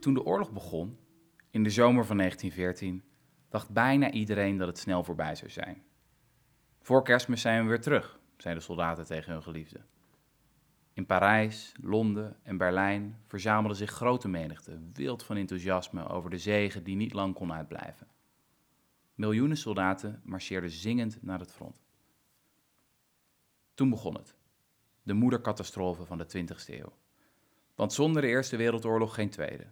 Toen de oorlog begon, in de zomer van 1914, dacht bijna iedereen dat het snel voorbij zou zijn. Voor kerstmis zijn we weer terug, zeiden de soldaten tegen hun geliefden. In Parijs, Londen en Berlijn verzamelden zich grote menigten, wild van enthousiasme over de zegen die niet lang kon uitblijven. Miljoenen soldaten marcheerden zingend naar het front. Toen begon het, de moedercatastrofe van de 20e eeuw. Want zonder de Eerste Wereldoorlog geen Tweede.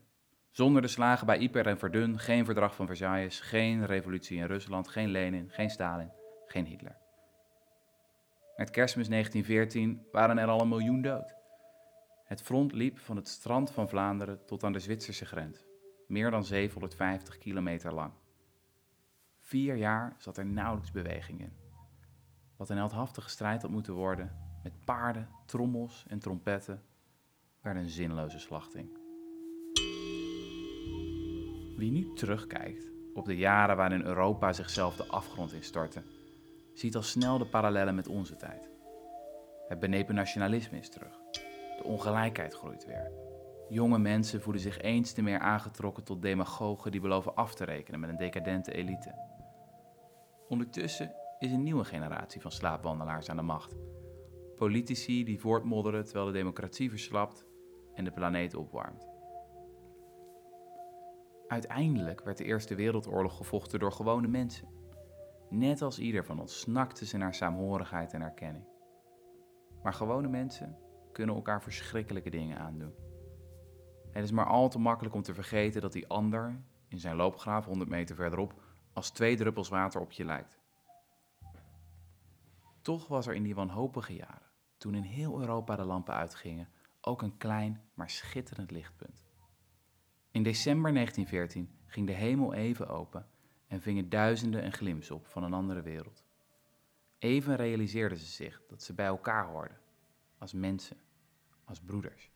Zonder de slagen bij Ypres en Verdun geen verdrag van Versailles, geen revolutie in Rusland, geen Lenin, geen Stalin, geen Hitler. Met kerstmis 1914 waren er al een miljoen dood. Het front liep van het strand van Vlaanderen tot aan de Zwitserse grens, meer dan 750 kilometer lang. Vier jaar zat er nauwelijks beweging in. Wat een heldhaftige strijd had moeten worden, met paarden, trommels en trompetten, werd een zinloze slachting. Wie nu terugkijkt op de jaren waarin Europa zichzelf de afgrond instortte, ziet al snel de parallellen met onze tijd. Het benepen nationalisme is terug. De ongelijkheid groeit weer. Jonge mensen voelen zich eens te meer aangetrokken tot demagogen die beloven af te rekenen met een decadente elite. Ondertussen is een nieuwe generatie van slaapwandelaars aan de macht. Politici die voortmodderen terwijl de democratie verslapt en de planeet opwarmt. Uiteindelijk werd de Eerste Wereldoorlog gevochten door gewone mensen. Net als ieder van ons snakten ze naar saamhorigheid en erkenning. Maar gewone mensen kunnen elkaar verschrikkelijke dingen aandoen. Het is maar al te makkelijk om te vergeten dat die ander, in zijn loopgraaf 100 meter verderop, als twee druppels water op je lijkt. Toch was er in die wanhopige jaren, toen in heel Europa de lampen uitgingen, ook een klein maar schitterend lichtpunt. In december 1914 ging de hemel even open en vingen duizenden een glimp op van een andere wereld. Even realiseerden ze zich dat ze bij elkaar hoorden, als mensen, als broeders.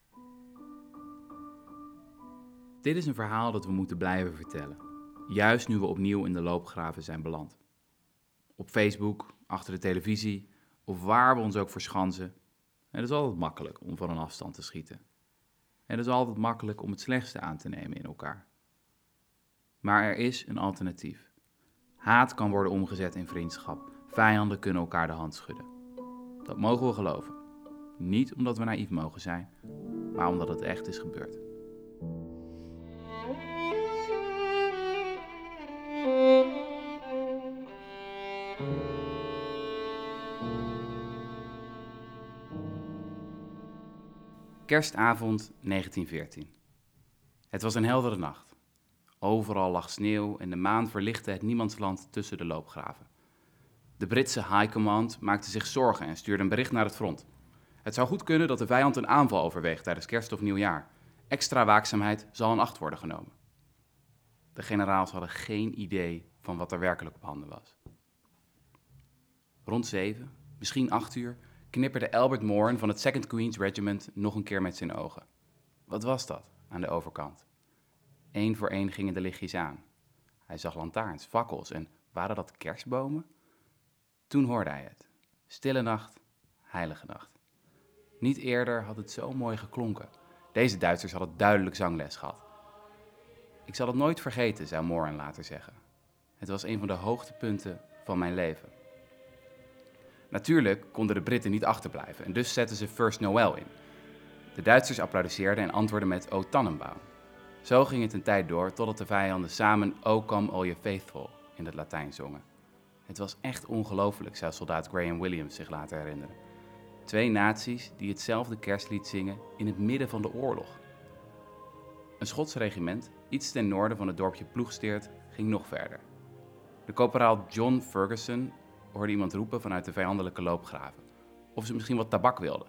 Dit is een verhaal dat we moeten blijven vertellen, juist nu we opnieuw in de loopgraven zijn beland. Op Facebook, achter de televisie of waar we ons ook verschansen, het is altijd makkelijk om van een afstand te schieten. Het is altijd makkelijk om het slechtste aan te nemen in elkaar. Maar er is een alternatief. Haat kan worden omgezet in vriendschap. Vijanden kunnen elkaar de hand schudden. Dat mogen we geloven. Niet omdat we naïef mogen zijn, maar omdat het echt is gebeurd. Kerstavond 1914. Het was een heldere nacht. Overal lag sneeuw en de maan verlichtte het niemandsland tussen de loopgraven. De Britse High Command maakte zich zorgen en stuurde een bericht naar het front. Het zou goed kunnen dat de vijand een aanval overweegt tijdens kerst of nieuwjaar. Extra waakzaamheid zal in acht worden genomen. De generaals hadden geen idee van wat er werkelijk op handen was. Rond zeven, misschien acht uur, knipperde Albert Morn van het 2nd Queen's Regiment nog een keer met zijn ogen. Wat was dat aan de overkant? Eén voor één gingen de lichtjes aan. Hij zag lantaarns, fakkels en waren dat kerstbomen? Toen hoorde hij het. Stille nacht, heilige nacht. Niet eerder had het zo mooi geklonken. Deze Duitsers hadden duidelijk zangles gehad. Ik zal het nooit vergeten, zou Moran later zeggen. Het was een van de hoogtepunten van mijn leven. Natuurlijk konden de Britten niet achterblijven en dus zetten ze First Noel in. De Duitsers applaudisseerden en antwoordden met O Tannenbaum. Zo ging het een tijd door totdat de vijanden samen O Come All You Faithful in het Latijn zongen. Het was echt ongelooflijk, zou soldaat Graham Williams zich laten herinneren. Twee naties die hetzelfde kerstlied zingen in het midden van de oorlog. Een Schots regiment, iets ten noorden van het dorpje Ploegsteert, ging nog verder. De corporaal John Ferguson hoorde iemand roepen vanuit de vijandelijke loopgraven. Of ze misschien wat tabak wilden.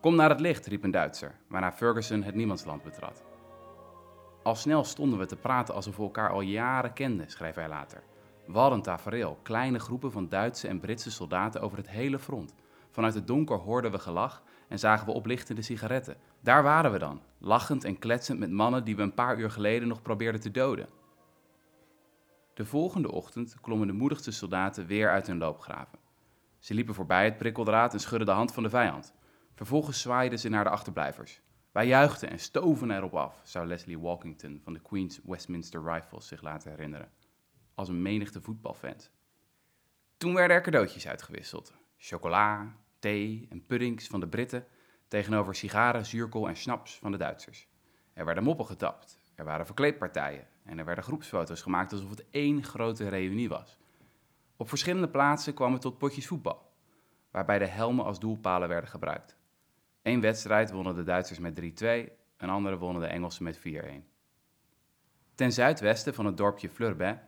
Kom naar het licht, riep een Duitser, waarna Ferguson het niemandsland betrad. Al snel stonden we te praten alsof we elkaar al jaren kenden, schreef hij later. We hadden tafereel, kleine groepen van Duitse en Britse soldaten over het hele front. Vanuit het donker hoorden we gelach en zagen we oplichtende sigaretten. Daar waren we dan, lachend en kletsend met mannen die we een paar uur geleden nog probeerden te doden. De volgende ochtend klommen de moedigste soldaten weer uit hun loopgraven. Ze liepen voorbij het prikkeldraad en schudden de hand van de vijand. Vervolgens zwaaiden ze naar de achterblijvers. Wij juichten en stoven erop af, zou Leslie Walkington van de Queen's Westminster Rifles zich laten herinneren. Als een menigte voetbalfans. Toen werden er cadeautjes uitgewisseld. Chocola, thee en puddings van de Britten tegenover sigaren, zuurkool en snaps van de Duitsers. Er werden moppen getapt, er waren verkleedpartijen en er werden groepsfoto's gemaakt alsof het één grote reunie was. Op verschillende plaatsen kwam het tot potjes voetbal, waarbij de helmen als doelpalen werden gebruikt. Eén wedstrijd wonnen de Duitsers met 3-2, een andere wonnen de Engelsen met 4-1. Ten zuidwesten van het dorpje Fleurbain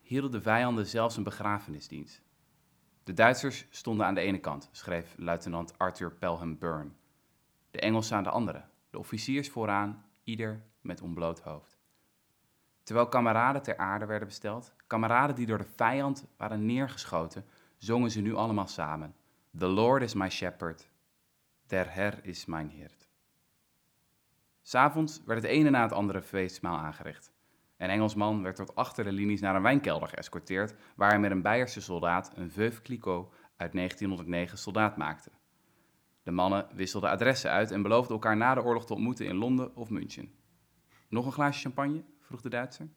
hielden de vijanden zelfs een begrafenisdienst. De Duitsers stonden aan de ene kant, schreef luitenant Arthur Pelham Byrne. De Engelsen aan de andere, de officiers vooraan, ieder met ontbloot hoofd. Terwijl kameraden ter aarde werden besteld, kameraden die door de vijand waren neergeschoten, zongen ze nu allemaal samen. The Lord is my shepherd, der Herr is mijn Heerd. S'avonds werd het ene na het andere feestmaal aangericht. Een Engelsman werd tot achter de linies naar een wijnkelder geëscorteerd, waar hij met een Beierse soldaat een Veuve Clicquot uit 1909 soldaat maakte. De mannen wisselden adressen uit en beloofden elkaar na de oorlog te ontmoeten in Londen of München. Nog een glaasje champagne? vroeg de Duitser.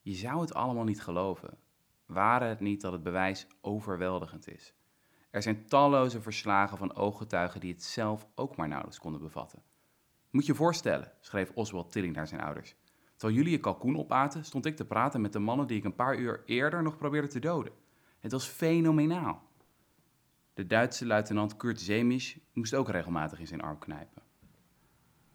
Je zou het allemaal niet geloven, waren het niet dat het bewijs overweldigend is. Er zijn talloze verslagen van ooggetuigen die het zelf ook maar nauwelijks konden bevatten. Moet je voorstellen, schreef Oswald Tilling naar zijn ouders. Terwijl jullie je kalkoen opaten, stond ik te praten met de mannen die ik een paar uur eerder nog probeerde te doden. Het was fenomenaal. De Duitse luitenant Kurt Zemisch moest ook regelmatig in zijn arm knijpen.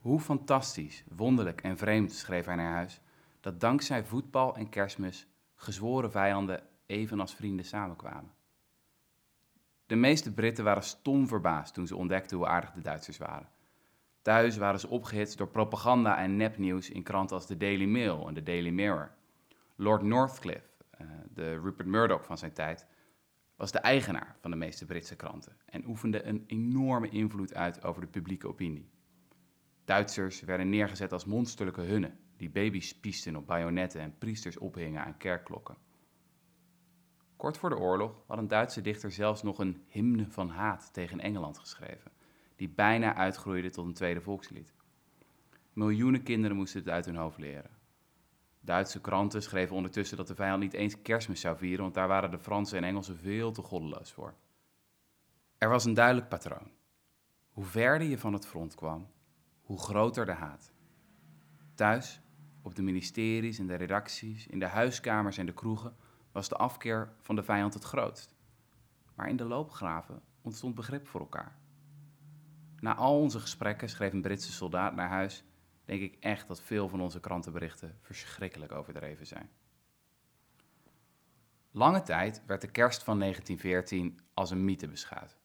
Hoe fantastisch, wonderlijk en vreemd, schreef hij naar huis, dat dankzij voetbal en kerstmis gezworen vijanden evenals vrienden samenkwamen. De meeste Britten waren stom verbaasd toen ze ontdekten hoe aardig de Duitsers waren. Thuis waren ze opgehitst door propaganda en nepnieuws in kranten als de Daily Mail en de Daily Mirror. Lord Northcliffe, eh, de Rupert Murdoch van zijn tijd, was de eigenaar van de meeste Britse kranten en oefende een enorme invloed uit over de publieke opinie. Duitsers werden neergezet als monsterlijke hunnen die baby's spiesten op bajonetten en priesters ophingen aan kerkklokken. Kort voor de oorlog had een Duitse dichter zelfs nog een hymne van haat tegen Engeland geschreven, die bijna uitgroeide tot een tweede volkslied. Miljoenen kinderen moesten het uit hun hoofd leren. Duitse kranten schreven ondertussen dat de vijand niet eens kerstmis zou vieren, want daar waren de Fransen en Engelsen veel te goddeloos voor. Er was een duidelijk patroon. Hoe verder je van het front kwam, hoe groter de haat. Thuis, op de ministeries en de redacties, in de huiskamers en de kroegen, was de afkeer van de vijand het grootst. Maar in de loopgraven ontstond begrip voor elkaar. Na al onze gesprekken schreef een Britse soldaat naar huis denk ik echt dat veel van onze krantenberichten verschrikkelijk overdreven zijn. Lange tijd werd de kerst van 1914 als een mythe beschouwd.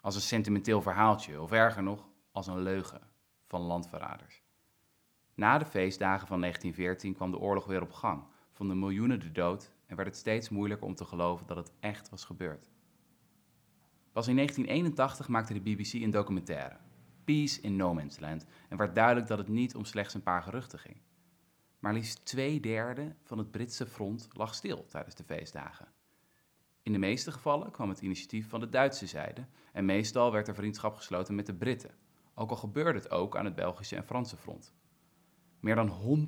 Als een sentimenteel verhaaltje, of erger nog, als een leugen van landverraders. Na de feestdagen van 1914 kwam de oorlog weer op gang, vonden miljoenen de dood en werd het steeds moeilijker om te geloven dat het echt was gebeurd. Pas in 1981 maakte de BBC een documentaire, Peace in No Man's Land en werd duidelijk dat het niet om slechts een paar geruchten ging. Maar liefst twee derde van het Britse front lag stil tijdens de feestdagen. In de meeste gevallen kwam het initiatief van de Duitse zijde en meestal werd er vriendschap gesloten met de Britten, ook al gebeurde het ook aan het Belgische en Franse front. Meer dan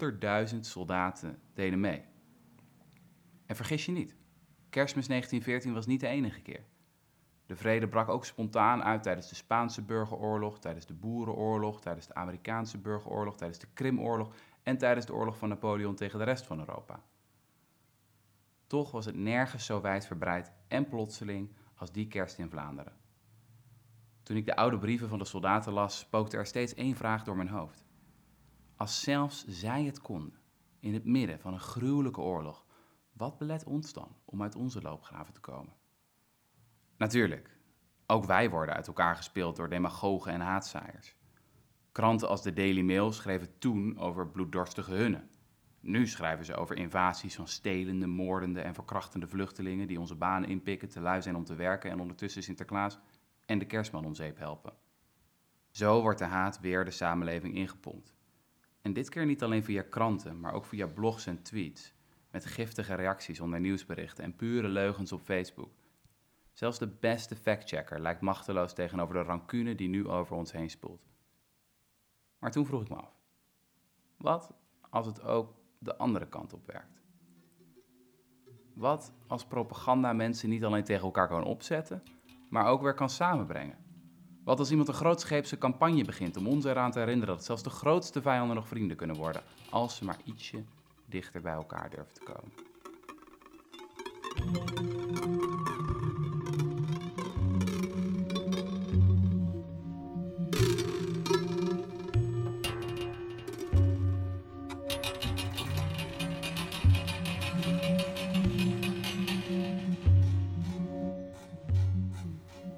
100.000 soldaten deden mee. En vergis je niet, kerstmis 1914 was niet de enige keer. De vrede brak ook spontaan uit tijdens de Spaanse burgeroorlog, tijdens de Boerenoorlog, tijdens de Amerikaanse burgeroorlog, tijdens de Krimoorlog en tijdens de oorlog van Napoleon tegen de rest van Europa. Toch was het nergens zo wijdverbreid en plotseling als die kerst in Vlaanderen. Toen ik de oude brieven van de soldaten las, spookte er steeds één vraag door mijn hoofd. Als zelfs zij het konden, in het midden van een gruwelijke oorlog, wat belet ons dan om uit onze loopgraven te komen? Natuurlijk, ook wij worden uit elkaar gespeeld door demagogen en haatzaaiers. Kranten als de Daily Mail schreven toen over bloeddorstige hunnen. Nu schrijven ze over invasies van stelende, moordende en verkrachtende vluchtelingen die onze banen inpikken, te lui zijn om te werken en ondertussen Sinterklaas en de kerstman om zeep helpen. Zo wordt de haat weer de samenleving ingepompt. En dit keer niet alleen via kranten, maar ook via blogs en tweets, met giftige reacties onder nieuwsberichten en pure leugens op Facebook. Zelfs de beste factchecker lijkt machteloos tegenover de rancune die nu over ons heen spoelt. Maar toen vroeg ik me af: wat als het ook de andere kant op werkt? Wat als propaganda mensen niet alleen tegen elkaar kan opzetten, maar ook weer kan samenbrengen? Wat als iemand een grootscheepse campagne begint om ons eraan te herinneren dat zelfs de grootste vijanden nog vrienden kunnen worden, als ze maar ietsje dichter bij elkaar durven te komen?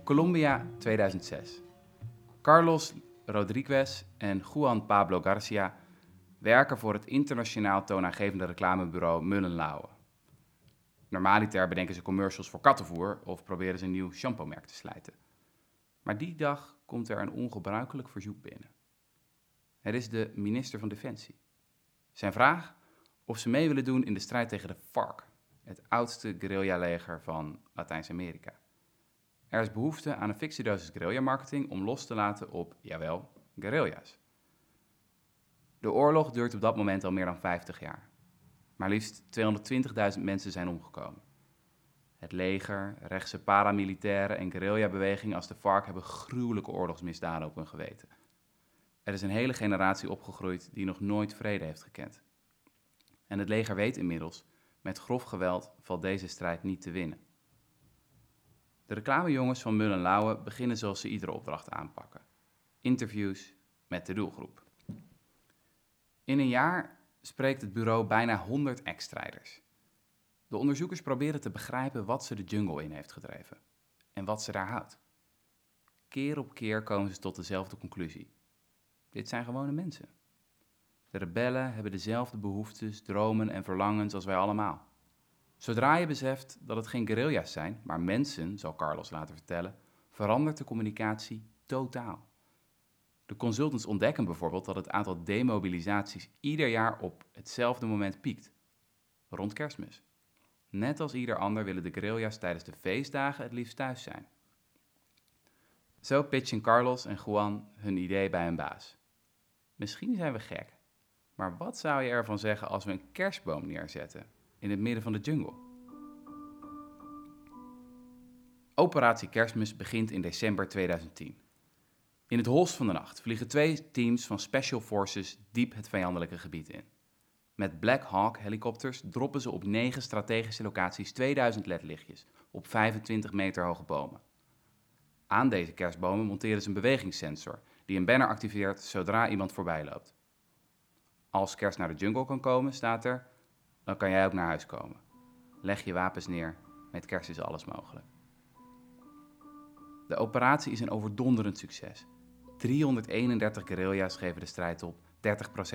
Colombia 2006. Carlos Rodriguez en Juan Pablo Garcia werken voor het internationaal toonaangevende reclamebureau Mullenlauwe. Normaliter bedenken ze commercials voor kattenvoer of proberen ze een nieuw shampoo-merk te slijten. Maar die dag komt er een ongebruikelijk verzoek binnen. Het is de minister van Defensie. Zijn vraag of ze mee willen doen in de strijd tegen de FARC, het oudste guerrilla-leger van Latijns-Amerika. Er is behoefte aan een fictie dosis guerrilla-marketing om los te laten op, jawel, guerrilla's. De oorlog duurt op dat moment al meer dan 50 jaar. Maar liefst 220.000 mensen zijn omgekomen. Het leger, rechtse paramilitairen en guerrilla-bewegingen als de FARC hebben gruwelijke oorlogsmisdaden op hun geweten. Er is een hele generatie opgegroeid die nog nooit vrede heeft gekend. En het leger weet inmiddels, met grof geweld valt deze strijd niet te winnen. De reclamejongens van Mullen Lauwe beginnen zoals ze iedere opdracht aanpakken. Interviews met de doelgroep. In een jaar spreekt het bureau bijna 100 ex-strijders. De onderzoekers proberen te begrijpen wat ze de jungle in heeft gedreven en wat ze daar houdt. Keer op keer komen ze tot dezelfde conclusie. Dit zijn gewone mensen. De rebellen hebben dezelfde behoeftes, dromen en verlangens als wij allemaal. Zodra je beseft dat het geen guerrilla's zijn, maar mensen, zal Carlos laten vertellen, verandert de communicatie totaal. De consultants ontdekken bijvoorbeeld dat het aantal demobilisaties ieder jaar op hetzelfde moment piekt. Rond kerstmis. Net als ieder ander willen de guerrilla's tijdens de feestdagen het liefst thuis zijn. Zo pitchen Carlos en Juan hun idee bij hun baas. Misschien zijn we gek, maar wat zou je ervan zeggen als we een kerstboom neerzetten in het midden van de jungle. Operatie Kerstmis begint in december 2010. In het holst van de nacht vliegen twee teams van Special Forces diep het vijandelijke gebied in. Met Black Hawk helikopters droppen ze op negen strategische locaties 2000 ledlichtjes op 25 meter hoge bomen. Aan deze kerstbomen monteren ze een bewegingssensor die een banner activeert zodra iemand voorbij loopt. Als kerst naar de jungle kan komen, staat er dan kan jij ook naar huis komen. Leg je wapens neer, met kerst is alles mogelijk. De operatie is een overdonderend succes. 331 guerrilla's geven de strijd op,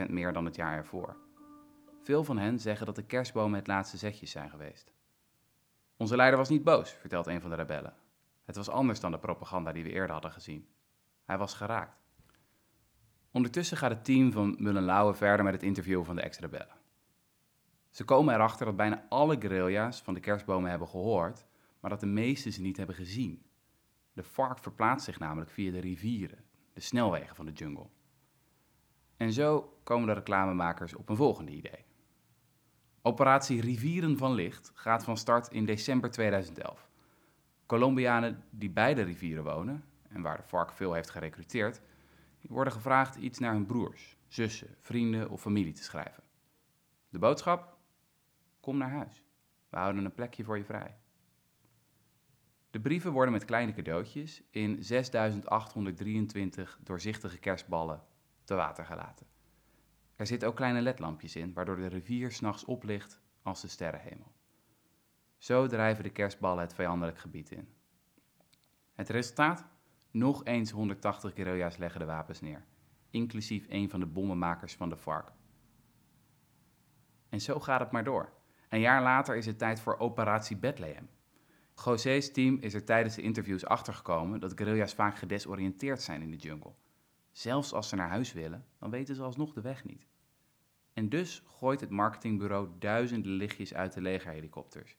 30% meer dan het jaar ervoor. Veel van hen zeggen dat de kerstbomen het laatste zetjes zijn geweest. Onze leider was niet boos, vertelt een van de rebellen. Het was anders dan de propaganda die we eerder hadden gezien. Hij was geraakt. Ondertussen gaat het team van Mullenlauwe verder met het interview van de ex-rebellen. Ze komen erachter dat bijna alle guerrilla's van de kerstbomen hebben gehoord, maar dat de meeste ze niet hebben gezien. De vark verplaatst zich namelijk via de rivieren, de snelwegen van de jungle. En zo komen de reclamemakers op een volgende idee. Operatie Rivieren van Licht gaat van start in december 2011. Colombianen die bij de rivieren wonen, en waar de vark veel heeft gerecruiteerd, worden gevraagd iets naar hun broers, zussen, vrienden of familie te schrijven. De boodschap? Kom naar huis. We houden een plekje voor je vrij. De brieven worden met kleine cadeautjes in 6823 doorzichtige kerstballen te water gelaten. Er zitten ook kleine ledlampjes in, waardoor de rivier s'nachts oplicht als de sterrenhemel. Zo drijven de kerstballen het vijandelijk gebied in. Het resultaat? Nog eens 180 guerrilla's leggen de wapens neer, inclusief een van de bommenmakers van de FARC. En zo gaat het maar door. Een jaar later is het tijd voor Operatie Bethlehem. José's team is er tijdens de interviews achtergekomen dat guerrilla's vaak gedesoriënteerd zijn in de jungle. Zelfs als ze naar huis willen, dan weten ze alsnog de weg niet. En dus gooit het marketingbureau duizenden lichtjes uit de legerhelikopters.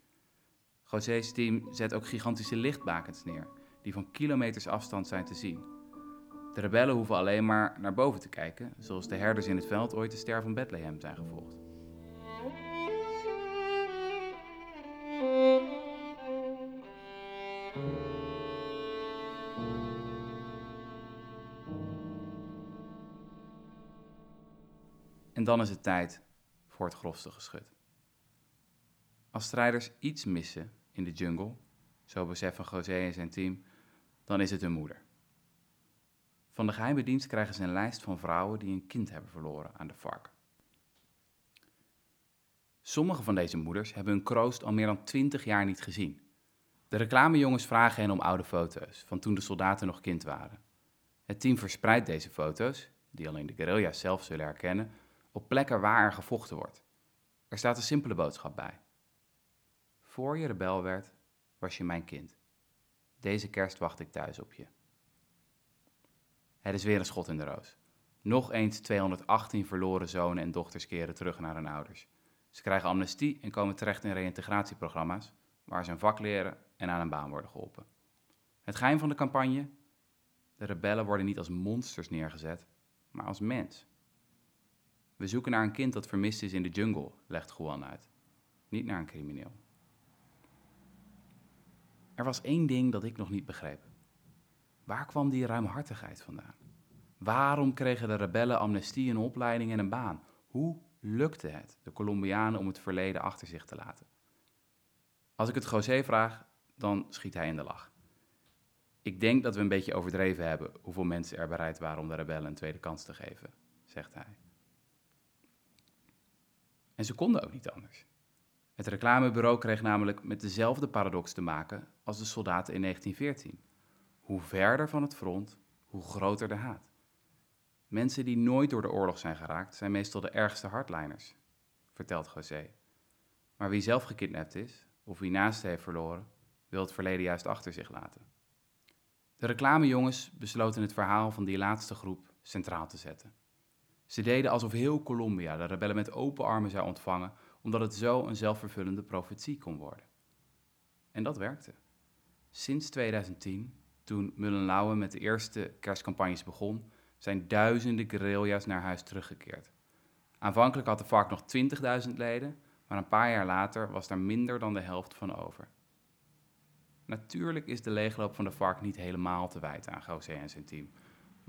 José's team zet ook gigantische lichtbakens neer, die van kilometers afstand zijn te zien. De rebellen hoeven alleen maar naar boven te kijken, zoals de herders in het veld ooit de ster van Bethlehem zijn gevolgd. En dan is het tijd voor het grofste geschut. Als strijders iets missen in de jungle, zo beseffen José en zijn team, dan is het hun moeder. Van de geheime dienst krijgen ze een lijst van vrouwen die een kind hebben verloren aan de vark. Sommige van deze moeders hebben hun kroost al meer dan twintig jaar niet gezien. De reclamejongens vragen hen om oude foto's van toen de soldaten nog kind waren. Het team verspreidt deze foto's, die alleen de guerrilla's zelf zullen herkennen, op plekken waar er gevochten wordt. Er staat een simpele boodschap bij. Voor je rebel werd, was je mijn kind. Deze kerst wacht ik thuis op je. Het is weer een schot in de roos. Nog eens 218 verloren zonen en dochters keren terug naar hun ouders. Ze krijgen amnestie en komen terecht in reïntegratieprogramma's, waar ze een vak leren en aan een baan worden geholpen. Het geheim van de campagne? De rebellen worden niet als monsters neergezet, maar als mens. We zoeken naar een kind dat vermist is in de jungle, legt Juan uit. Niet naar een crimineel. Er was één ding dat ik nog niet begreep. Waar kwam die ruimhartigheid vandaan? Waarom kregen de rebellen amnestie, een opleiding en een baan? Hoe lukte het de Colombianen om het verleden achter zich te laten? Als ik het José vraag, dan schiet hij in de lach. Ik denk dat we een beetje overdreven hebben hoeveel mensen er bereid waren om de rebellen een tweede kans te geven, zegt hij. En ze konden ook niet anders. Het reclamebureau kreeg namelijk met dezelfde paradox te maken als de soldaten in 1914. Hoe verder van het front, hoe groter de haat. Mensen die nooit door de oorlog zijn geraakt, zijn meestal de ergste hardliners, vertelt José. Maar wie zelf gekidnapt is, of wie naast heeft verloren, wil het verleden juist achter zich laten. De reclamejongens besloten het verhaal van die laatste groep centraal te zetten. Ze deden alsof heel Colombia de rebellen met open armen zou ontvangen, omdat het zo een zelfvervullende profetie kon worden. En dat werkte. Sinds 2010, toen Mullenlauwe met de eerste kerstcampagnes begon, zijn duizenden guerrilla's naar huis teruggekeerd. Aanvankelijk had de FARC nog 20.000 leden, maar een paar jaar later was daar minder dan de helft van over. Natuurlijk is de leegloop van de FARC niet helemaal te wijten aan José en zijn team.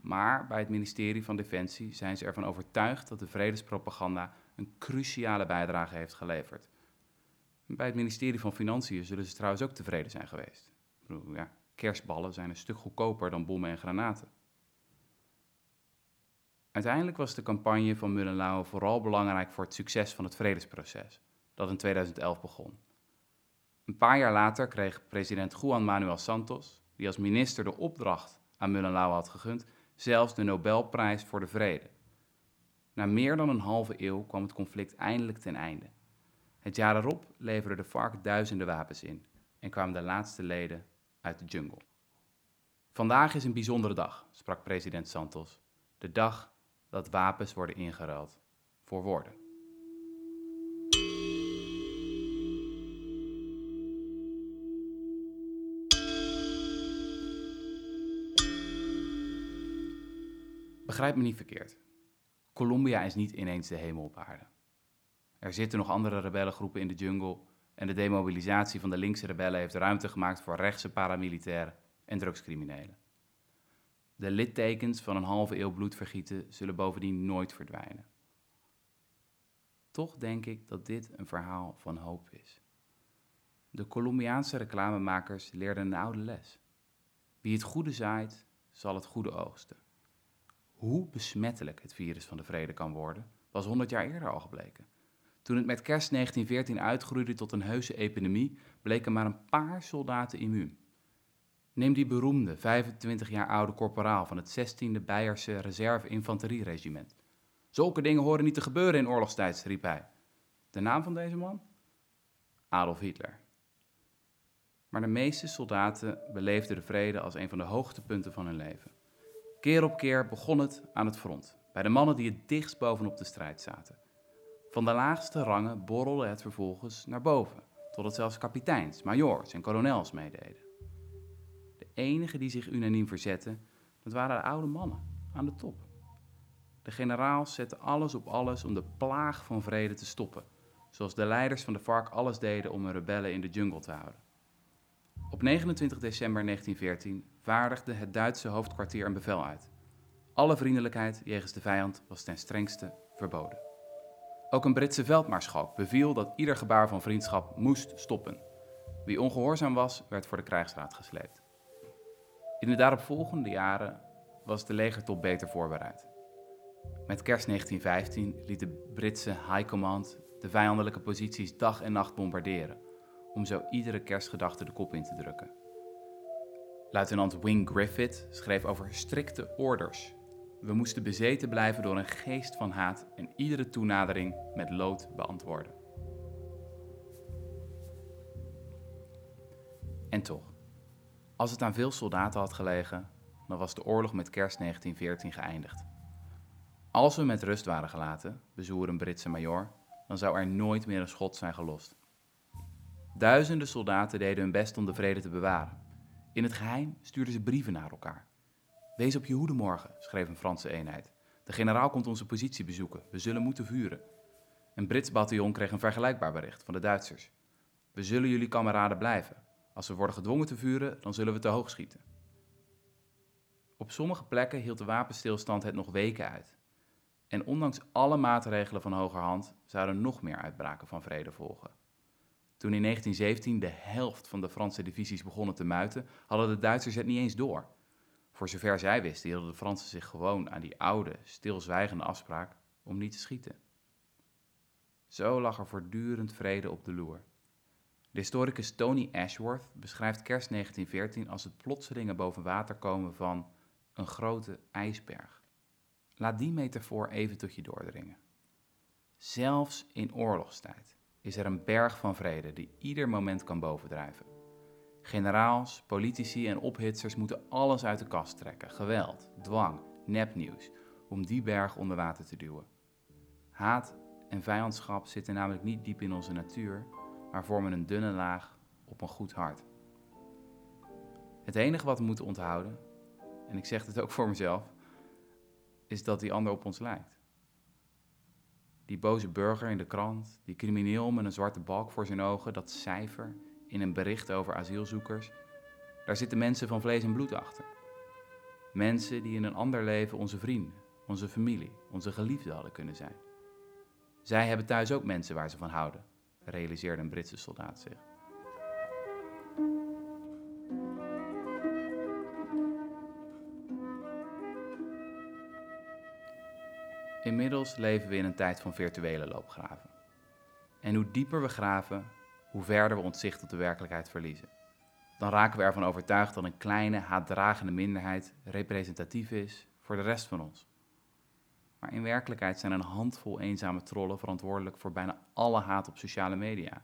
Maar bij het ministerie van Defensie zijn ze ervan overtuigd dat de vredespropaganda een cruciale bijdrage heeft geleverd. Bij het ministerie van Financiën zullen ze trouwens ook tevreden zijn geweest. Ja, kerstballen zijn een stuk goedkoper dan bommen en granaten. Uiteindelijk was de campagne van Mullenlauwe vooral belangrijk voor het succes van het vredesproces, dat in 2011 begon. Een paar jaar later kreeg president Juan Manuel Santos, die als minister de opdracht aan Mullenlauwe had gegund, zelfs de Nobelprijs voor de Vrede. Na meer dan een halve eeuw kwam het conflict eindelijk ten einde. Het jaar erop leverde de FARC duizenden wapens in en kwamen de laatste leden uit de jungle. Vandaag is een bijzondere dag, sprak president Santos. De dag dat wapens worden ingeruild voor woorden. Begrijp me niet verkeerd. Colombia is niet ineens de hemel op aarde. Er zitten nog andere rebellengroepen in de jungle en de demobilisatie van de linkse rebellen heeft ruimte gemaakt voor rechtse paramilitairen en drugscriminelen. De littekens van een halve eeuw bloedvergieten zullen bovendien nooit verdwijnen. Toch denk ik dat dit een verhaal van hoop is. De Colombiaanse reclamemakers leerden een oude les. Wie het goede zaait, zal het goede oogsten. Hoe besmettelijk het virus van de vrede kan worden, was 100 jaar eerder al gebleken. Toen het met kerst 1914 uitgroeide tot een heuse epidemie, bleken maar een paar soldaten immuun. Neem die beroemde 25 jaar oude korporaal van het 16e Beierse Reserve-Infanterieregiment. Zulke dingen horen niet te gebeuren in oorlogstijd, riep hij. De naam van deze man? Adolf Hitler. Maar de meeste soldaten beleefden de vrede als een van de hoogtepunten van hun leven. Keer op keer begon het aan het front, bij de mannen die het dichtst bovenop de strijd zaten. Van de laagste rangen borrelde het vervolgens naar boven, totdat zelfs kapiteins, majoors en kolonels meededen. Enigen die zich unaniem verzetten, dat waren de oude mannen. aan de top. De generaals zetten alles op alles om de plaag van vrede te stoppen, zoals de leiders van de FARC alles deden om hun rebellen in de jungle te houden. Op 29 december 1914 vaardigde het Duitse hoofdkwartier een bevel uit. Alle vriendelijkheid jegens de vijand was ten strengste verboden. Ook een Britse veldmaarschalk beviel dat ieder gebaar van vriendschap moest stoppen. Wie ongehoorzaam was, werd voor de krijgsraad gesleept. In de daaropvolgende jaren was de legertop beter voorbereid. Met kerst 1915 liet de Britse High Command de vijandelijke posities dag en nacht bombarderen, om zo iedere kerstgedachte de kop in te drukken. Luitenant Wing Griffith schreef over strikte orders. We moesten bezeten blijven door een geest van haat en iedere toenadering met lood beantwoorden. En toch, als het aan veel soldaten had gelegen, dan was de oorlog met kerst 1914 geëindigd. Als we met rust waren gelaten, bezoer een Britse major, dan zou er nooit meer een schot zijn gelost. Duizenden soldaten deden hun best om de vrede te bewaren. In het geheim stuurden ze brieven naar elkaar. Wees op je hoede morgen, schreef een Franse eenheid. De generaal komt onze positie bezoeken. We zullen moeten vuren. Een Brits bataljon kreeg een vergelijkbaar bericht van de Duitsers. We zullen jullie kameraden blijven. Als we worden gedwongen te vuren, dan zullen we te hoog schieten. Op sommige plekken hield de wapenstilstand het nog weken uit. En ondanks alle maatregelen van hogerhand zouden nog meer uitbraken van vrede volgen. Toen in 1917 de helft van de Franse divisies begonnen te muiten, hadden de Duitsers het niet eens door. Voor zover zij wisten, hielden de Fransen zich gewoon aan die oude, stilzwijgende afspraak om niet te schieten. Zo lag er voortdurend vrede op de loer. De historicus Tony Ashworth beschrijft kerst 1914 als het plotselinge boven water komen van een grote ijsberg. Laat die metafoor even tot je doordringen. Zelfs in oorlogstijd is er een berg van vrede die ieder moment kan bovendrijven. Generaals, politici en ophitsers moeten alles uit de kast trekken: geweld, dwang, nepnieuws, om die berg onder water te duwen. Haat en vijandschap zitten namelijk niet diep in onze natuur, maar vormen een dunne laag op een goed hart. Het enige wat we moeten onthouden, en ik zeg het ook voor mezelf, is dat die ander op ons lijkt. Die boze burger in de krant, die crimineel met een zwarte balk voor zijn ogen, dat cijfer in een bericht over asielzoekers, daar zitten mensen van vlees en bloed achter. Mensen die in een ander leven onze vrienden, onze familie, onze geliefden hadden kunnen zijn. Zij hebben thuis ook mensen waar ze van houden, realiseerde een Britse soldaat zich. Inmiddels leven we in een tijd van virtuele loopgraven. En hoe dieper we graven, hoe verder we ons zicht op de werkelijkheid verliezen. Dan raken we ervan overtuigd dat een kleine, haatdragende minderheid representatief is voor de rest van ons. Maar in werkelijkheid zijn een handvol eenzame trollen verantwoordelijk voor bijna alle haat op sociale media.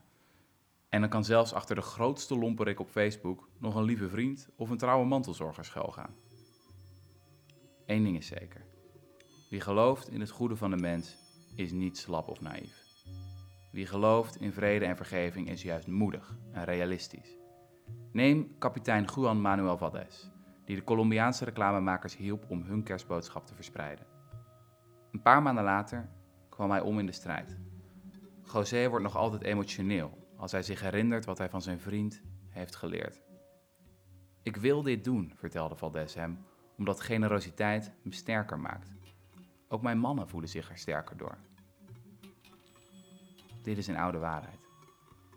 En dan kan zelfs achter de grootste lomperik op Facebook nog een lieve vriend of een trouwe mantelzorger schuilgaan. Eén ding is zeker. Wie gelooft in het goede van de mens is niet slap of naïef. Wie gelooft in vrede en vergeving is juist moedig en realistisch. Neem kapitein Juan Manuel Valdez, die de Colombiaanse reclamemakers hielp om hun kerstboodschap te verspreiden. Een paar maanden later kwam hij om in de strijd. José wordt nog altijd emotioneel als hij zich herinnert wat hij van zijn vriend heeft geleerd. Ik wil dit doen, vertelde Valdez hem, omdat generositeit hem sterker maakt. Ook mijn mannen voelen zich er sterker door. Dit is een oude waarheid.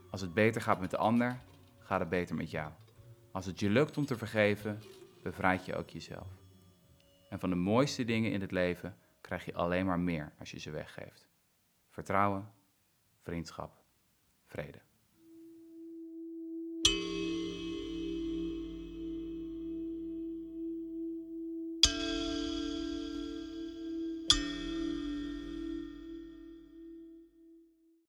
Als het beter gaat met de ander, gaat het beter met jou. Als het je lukt om te vergeven, bevrijd je ook jezelf. En van de mooiste dingen in het leven krijg je alleen maar meer als je ze weggeeft. Vertrouwen, vriendschap, vrede.